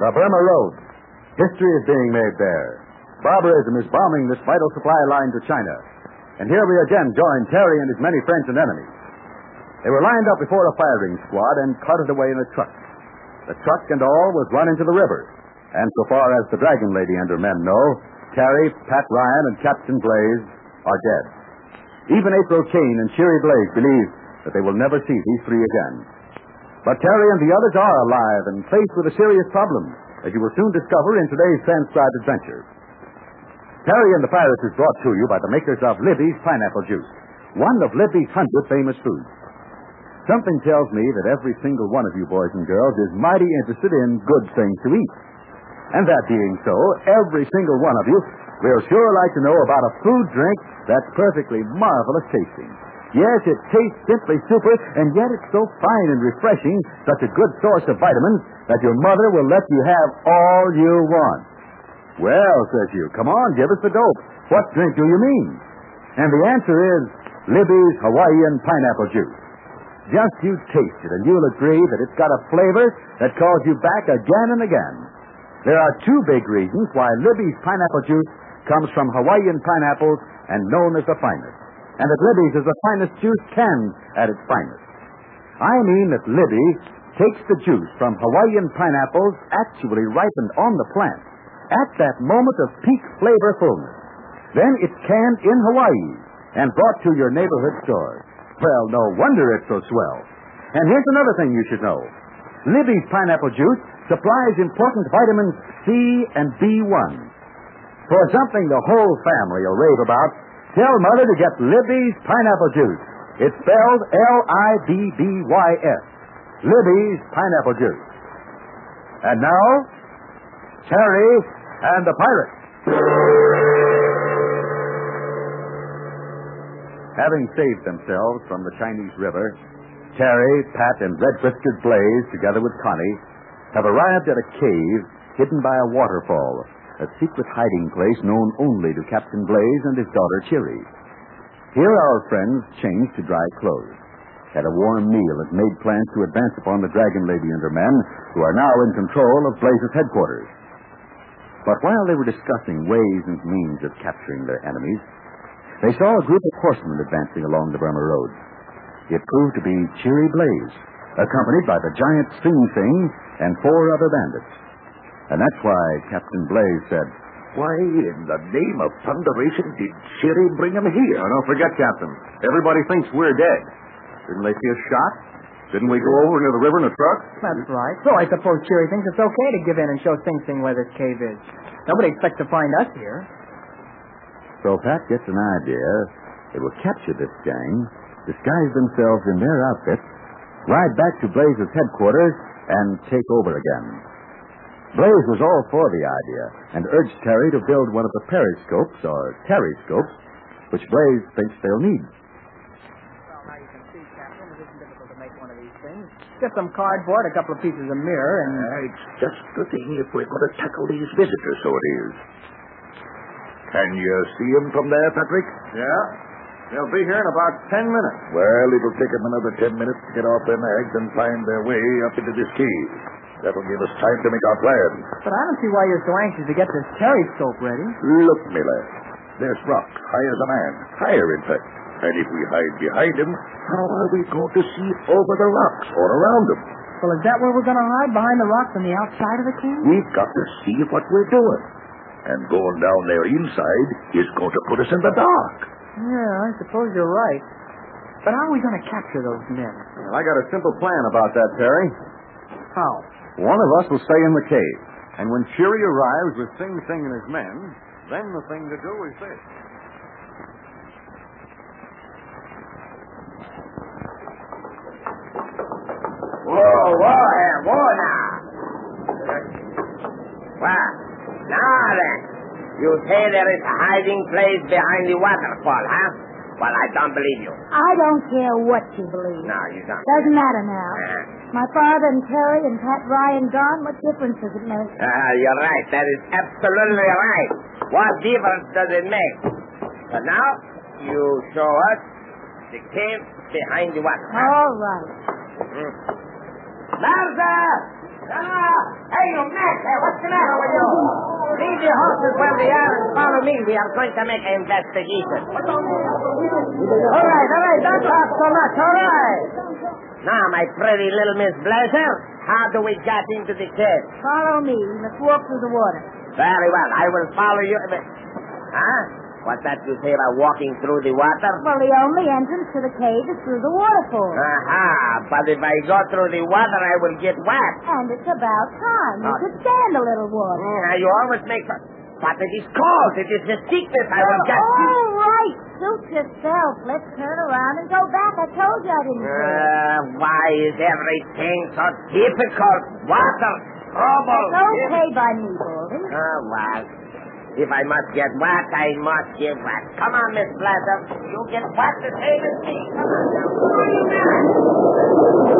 The Burma Road. History is being made there. Barbarism is bombing this vital supply line to China. And here we again join Terry and his many friends and enemies. They were lined up before a firing squad and carted away in a truck. The truck and all was run into the river. And so far as the Dragon Lady and her men know, Terry, Pat Ryan, and Captain Blaze are dead. Even April Kane and Cheery Blaze believe that they will never see these three again. But Terry and the others are alive and faced with a serious problem, as you will soon discover in today's transcribed adventure. Terry and the Pirates is brought to you by the makers of Libby's Pineapple Juice, one of Libby's hundred famous foods. Something tells me that every single one of you boys and girls is mighty interested in good things to eat. And that being so, every single one of you will sure like to know about a food drink that's perfectly marvelous tasting. Yes, it tastes simply super, and yet it's so fine and refreshing, such a good source of vitamins, that your mother will let you have all you want. Well, says you, come on, give us the dope. What drink do you mean? And the answer is Libby's Hawaiian Pineapple Juice. Just you taste it, and you'll agree that it's got a flavor that calls you back again and again. There are two big reasons why Libby's Pineapple Juice comes from Hawaiian pineapples and known as the finest, and that Libby's is the finest juice canned at its finest. I mean that Libby takes the juice from Hawaiian pineapples actually ripened on the plant at that moment of peak flavor fullness. Then it's canned in Hawaii and brought to your neighborhood store. Well, no wonder it's so swell. And here's another thing you should know. Libby's pineapple juice supplies important vitamins C and B1. For something the whole family will rave about, tell Mother to get Libby's pineapple juice. It's spelled L-I-B-B-Y-S. Libby's pineapple juice. And now, Terry and the Pirates. Having saved themselves from the Chinese River, Terry, Pat, and Red Whiskered Blaze, together with Connie, have arrived at a cave hidden by a waterfall, a secret hiding place known only to Captain Blaze and his daughter Cheery. Here our friends changed to dry clothes, had a warm meal, and made plans to advance upon the Dragon Lady and her men, who are now in control of Blaze's headquarters. But while they were discussing ways and means of capturing their enemies, they saw a group of horsemen advancing along the Burma Road. It proved to be Cheery Blaze, accompanied by the giant Sing Sing and four other bandits. And that's why Captain Blaze said, Why, in the name of thunderation, did Cheery bring him here? Oh, now, don't forget, Captain. Everybody thinks we're dead. Didn't they see us shot? Didn't we go over into the river in a truck? That's right. So I suppose Cheery thinks it's okay to give in and show Sing Sing where this cave is. Nobody expects to find us here. So Pat gets an idea. They will capture this gang, disguise themselves in their outfits, ride back to Blaze's headquarters, and take over again. Blaze was all for the idea and urged Terry to build one of the periscopes, or terryscopes, which Blaze thinks they'll need. Well, now you can see, Captain, it isn't difficult to make one of these things. Just some cardboard, a couple of pieces of mirror, and... Uh, it's just the thing if we're going to tackle these visitors, so it is. Can you see them from there, Patrick? Yeah. They'll be here in about ten minutes. Well, it'll take them another ten minutes to get off their nags and find their way up into this cave. That'll give us time to make our plans. But I don't see why you're so anxious to get this terryscope ready. Look, Miller. There's rock, high as a man. Higher, in fact. And if we hide behind him, how are we going to see over the rocks or around them? Well, is that where we're going to hide? Behind the rocks on the outside of the cave? We've got to see what we're doing. And going down there inside is going to put us in the dark. Yeah, I suppose you're right. But how are we going to capture those men? Well, I got a simple plan about that, Terry. How? One of us will stay in the cave. And when Cheery arrives with Sing Sing and his men, then the thing to do is this. Whoa, whoa there, whoa now. Well, now then, you say there is a hiding place behind the waterfall, huh? Well, I don't believe you. I don't care what you believe. No, you don't. Doesn't matter now. Uh, My father and Terry and Pat Ryan gone. What difference does it make? uh, you're right. That is absolutely right. What difference does it make? But now, you show us the cave behind the waterfall. All right. Mm. Martha! Ah! Hey, you Martha! What's the matter with you? Leave your horses where they are and follow me. We are going to make an investigation. All right, all right. Don't talk so much. All right. Now, my pretty little Miss Blazer, how do we get into the cave? Follow me. We must walk through the water. Very well. I will follow you. Huh? What's that you say about walking through the water? Well, the only entrance to the cave is through the waterfall. Aha! But if I go through the water, I will get wet. And it's about time. You Ah. could stand a little water. Mm, you always make fun. But it is cold. It is the sickness. I will get All right. Suit yourself. Let's turn around and go back. I told you I didn't. Uh, why is everything so difficult? Water, trouble. It's okay by me, Baldy. Oh, well. If I must get wet, I must get wet. Come on, Miss Blazer. You get wet the same as me. Come on now. Come on, you man.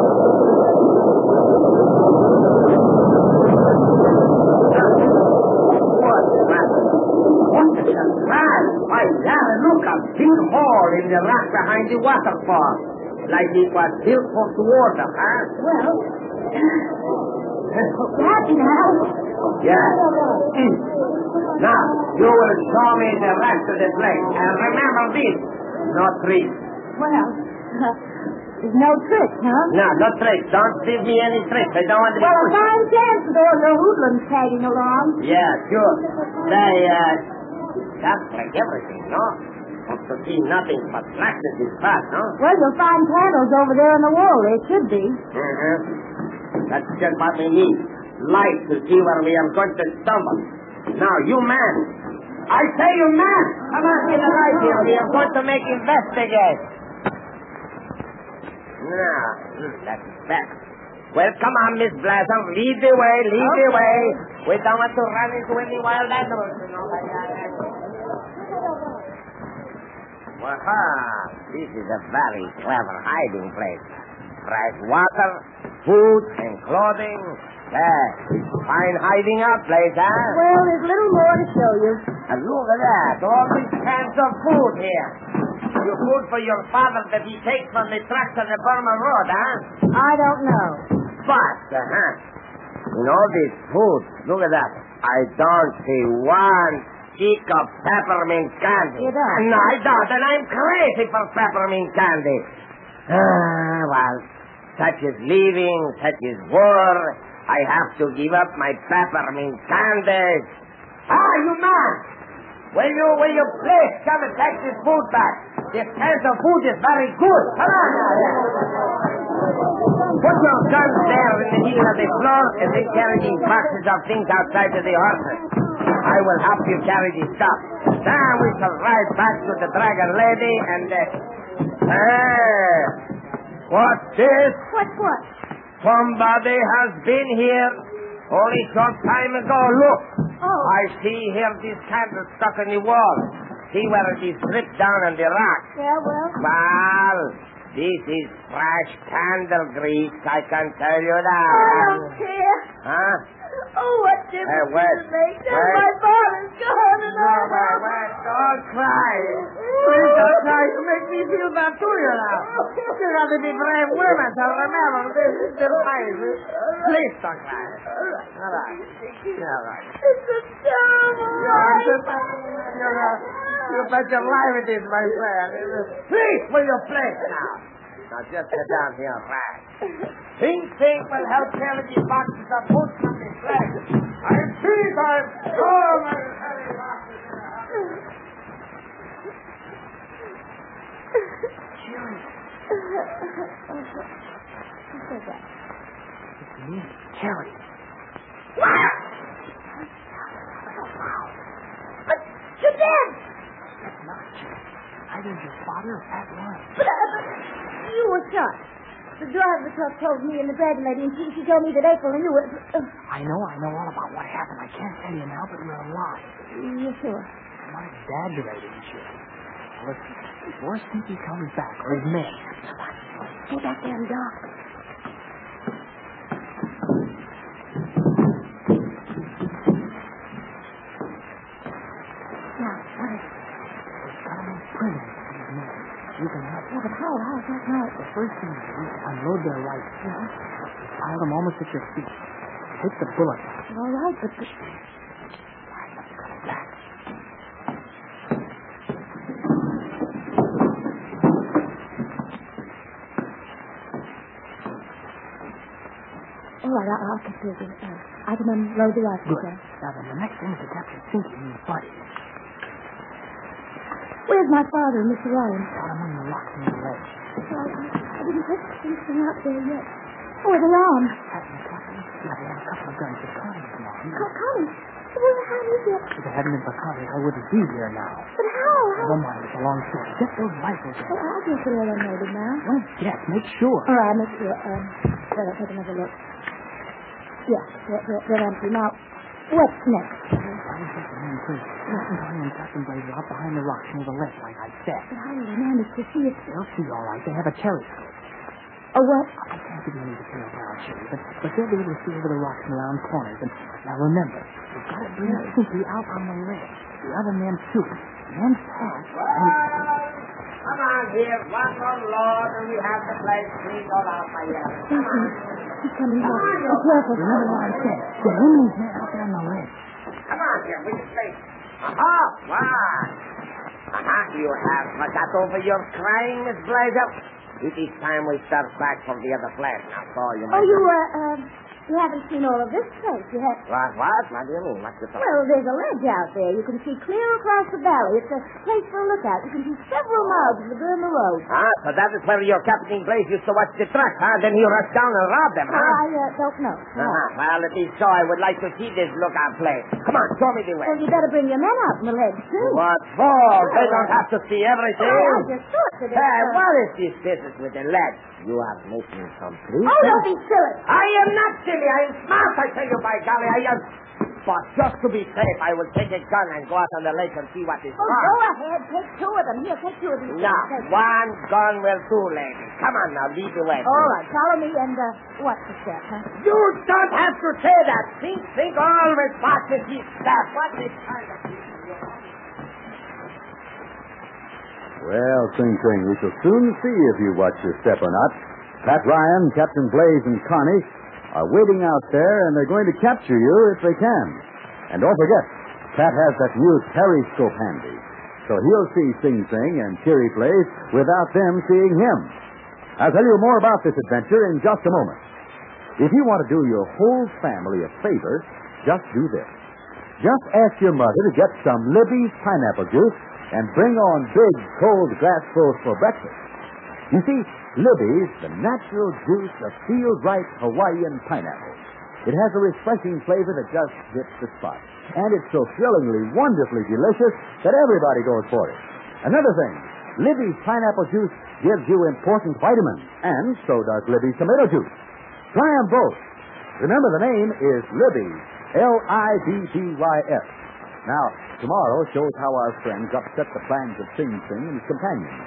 What the matter? What a surprise! Why, look, a big hole in the rock behind the waterfall. Like it was built for the water, huh? Well, that now. Mm. Now, you will show me the rest of the place. And remember this, no tricks. Well, there's no trick, huh? No, no tricks. Don't give me any tricks. I don't want to be Well, a fine chance with all the hoodlums tagging along. Yeah, sure. They, uh, that's like everything, no? Want to see nothing but blackness is fast, no? Well, you'll find candles over there on the wall. They should be. Uh-huh. That's just what we need. Light to see where we are going to stumble. Now, you man. I say you man. Come on, get the light here. We are going to make investigate. Now, that's better. Well, come on, Miss Blazer. Lead the way, lead the way. We don't want to run into any wild animals, you know, like that. Aha! This is a very clever hiding place. Fresh water, food, and clothing. There, a fine hiding out place, huh? Well, there's little more to show you. And look at that, all these cans of food here. Your food for your father that he takes from the trucks on the Burma Road, huh? I don't know. But, uh-huh. In all this food, look at that. I don't see one stick of peppermint candy. You don't? No, I don't, and I'm crazy for peppermint candy. Ah, well, such is living, such is war. I have to give up my peppermint candy. Ah, you man! Will you, will you please come and take this food back? This kind of food is very good. Come on now. Put your guns there in the middle of the floor and then carry these boxes of things outside to the horses. I will help you carry the stuff. Then we shall ride back to the Dragon Lady and... Uh, hey! What's this? What's what? Somebody has been here only short time ago. Look. Oh. I see here this candle stuck in the wall. See where it is slipped down on the rock. Yeah, well. Well, this is fresh candle grease, I can tell you I that. Oh, don't care. Huh? Oh, what difference Hey, wait, does it make? Wait. my father's gone and No, I... wait, wait, don't cry. Please don't cry. You make me feel bad too, you know. You got to be brave women, so remember, this is the life. Please don't cry. All right. All right. It's a terrible life. you bet your life it is, my friend. Please, will you play now? Now just sit down here, fast. Sing Sing will help carry these boxes of boots from the flag. I see that. Oh, my heavy boxes in the. It's me, Terry. But you're dead. That's not true. Either your father or Pat. But, uh, but you were shot. The driver of the truck told me and the dragon lady, and she, she told me that April and you were... Uh, I know, I know all about what happened. I can't tell you now, but you're alive. You're sure? I'm not exaggerating, shit. Listen, before Stinky comes back, or his men, Stay back there and dark. Now, what is it? We've got him in prison for his men. You can help. Yeah, but how? How is that right? The first thing to do is unload their rifles. Pile them almost at your feet. Take the bullets. All right, but... the-. All right, I'll, I'll get busy. Uh, I can unload the rifle, Good. Now then, the next thing is to capture Stinky and his buddy. Where's my father Mr. Ryan? Got him on the rocks near the ledge. Well, I, didn't put anything out there yet. Oh, it's alarm. Tucker, yeah, they have a couple of guns, but Connie's gone. Co- Connie, well, how is it? If it hadn't been for I wouldn't be here now. But how? Never mind, it's a long story. Get those rifles Well. I'll get it all unloaded now. Well, yes, make sure. All right, make sure. Um, let us take another look. Yeah, they're, they're, they're empty. Now, what's next? I was just in prison. Connie and Captain Blaze are up behind the rocks near the ledge, like I said. But how will they manage to see it? They'll see all right. They have a terryscope. Oh, what? I can't give you any details now, Cheery, but, but they'll be able to see over the rocks and around corners. And now remember, we've got to bring Stinky out on the ledge. The other men too. Then Pat and... Come on here, one more load, and we have the place cleaned all out by you. He's coming back. Be careful. Remember what I said. The out there on the ledge. Come on here, we can stay. Aha, what? Aha, you have forgot over your crying, Miss Blazer. It is time we start back from the other flat. Now, so you Oh, you, uh, um, you haven't seen all of this place. You have... What, what? What do you? What's the Well, there's a ledge out there. You can see clear across the valley. It's a place for a lookout. You can see several miles of the Burma Road. Ah, so that is where your Captain Blaze used to watch the truck, huh? Then he rushed down and robbed them, Well, huh? I uh, don't know. No. Uh-huh. Well, if he's so, I would like to see this lookout place. Come on, show me the way. Well, you better bring your men out on the ledge, too. What for? They don't have to see everything. Oh, I just thought that Hey, uh, what is this business with the lead? You have made me complete. Oh, don't be silly. I am not silly. I am smart, I tell you, by golly. I am... But just to be safe, I will take a gun and go out on the lake and see what is Oh, wrong. go ahead. Take two of them. Here, take two of these. No, Take- one gun will do, lady. Come on now, lead the way. All right, follow me and, uh, what's the step, huh? You don't have to say that. Sing, Sing always watches his step. What is kind of people you are? Well, Sing Sing, we shall soon see if you watch your step or not. Pat Ryan, Captain Blaze, and Connie are waiting out there, and they're going to capture you if they can. And don't forget, Pat has that new periscope handy. So he'll see Sing Sing and Cheery Blaze without them seeing him. I'll tell you more about this adventure in just a moment. If you want to do your whole family a favor, just do this. Just ask your mother to get some Libby's pineapple juice and bring on big cold glassfuls for breakfast. You see, Libby's, the natural juice of field-ripe Hawaiian pineapple. It has a refreshing flavor that just hits the spot. And it's so thrillingly, wonderfully delicious that everybody goes for it. Another thing, Libby's pineapple juice gives you important vitamins, and so does Libby's tomato juice. Try them both. Remember, the name is Libby's, L-I-B-B-Y-S. Now, tomorrow shows how our friends upset the plans of Sing Sing and his companions.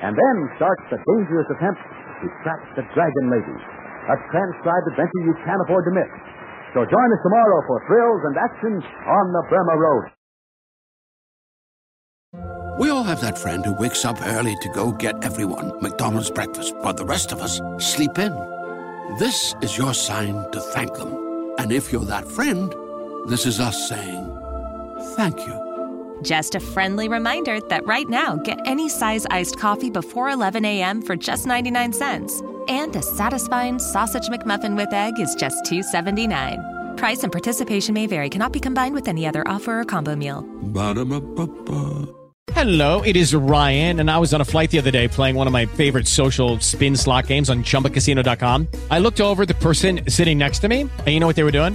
And then starts the dangerous attempt to track the Dragon Lady. A transcribed adventure you can't afford to miss. So join us tomorrow for thrills and action on the Burma Road. We all have that friend who wakes up early to go get everyone McDonald's breakfast, while the rest of us sleep in. This is your sign to thank them. And if you're that friend, this is us saying thank you. Just a friendly reminder that right now, get any size iced coffee before 11 a.m. for just 99 cents. And a satisfying sausage McMuffin with egg is just $2.79. Price and participation may vary, cannot be combined with any other offer or combo meal. Ba-da-ba-ba-ba. Hello, it is Ryan, and I was on a flight the other day playing one of my favorite social spin slot games on chumbacasino.com. I looked over the person sitting next to me, and you know what they were doing?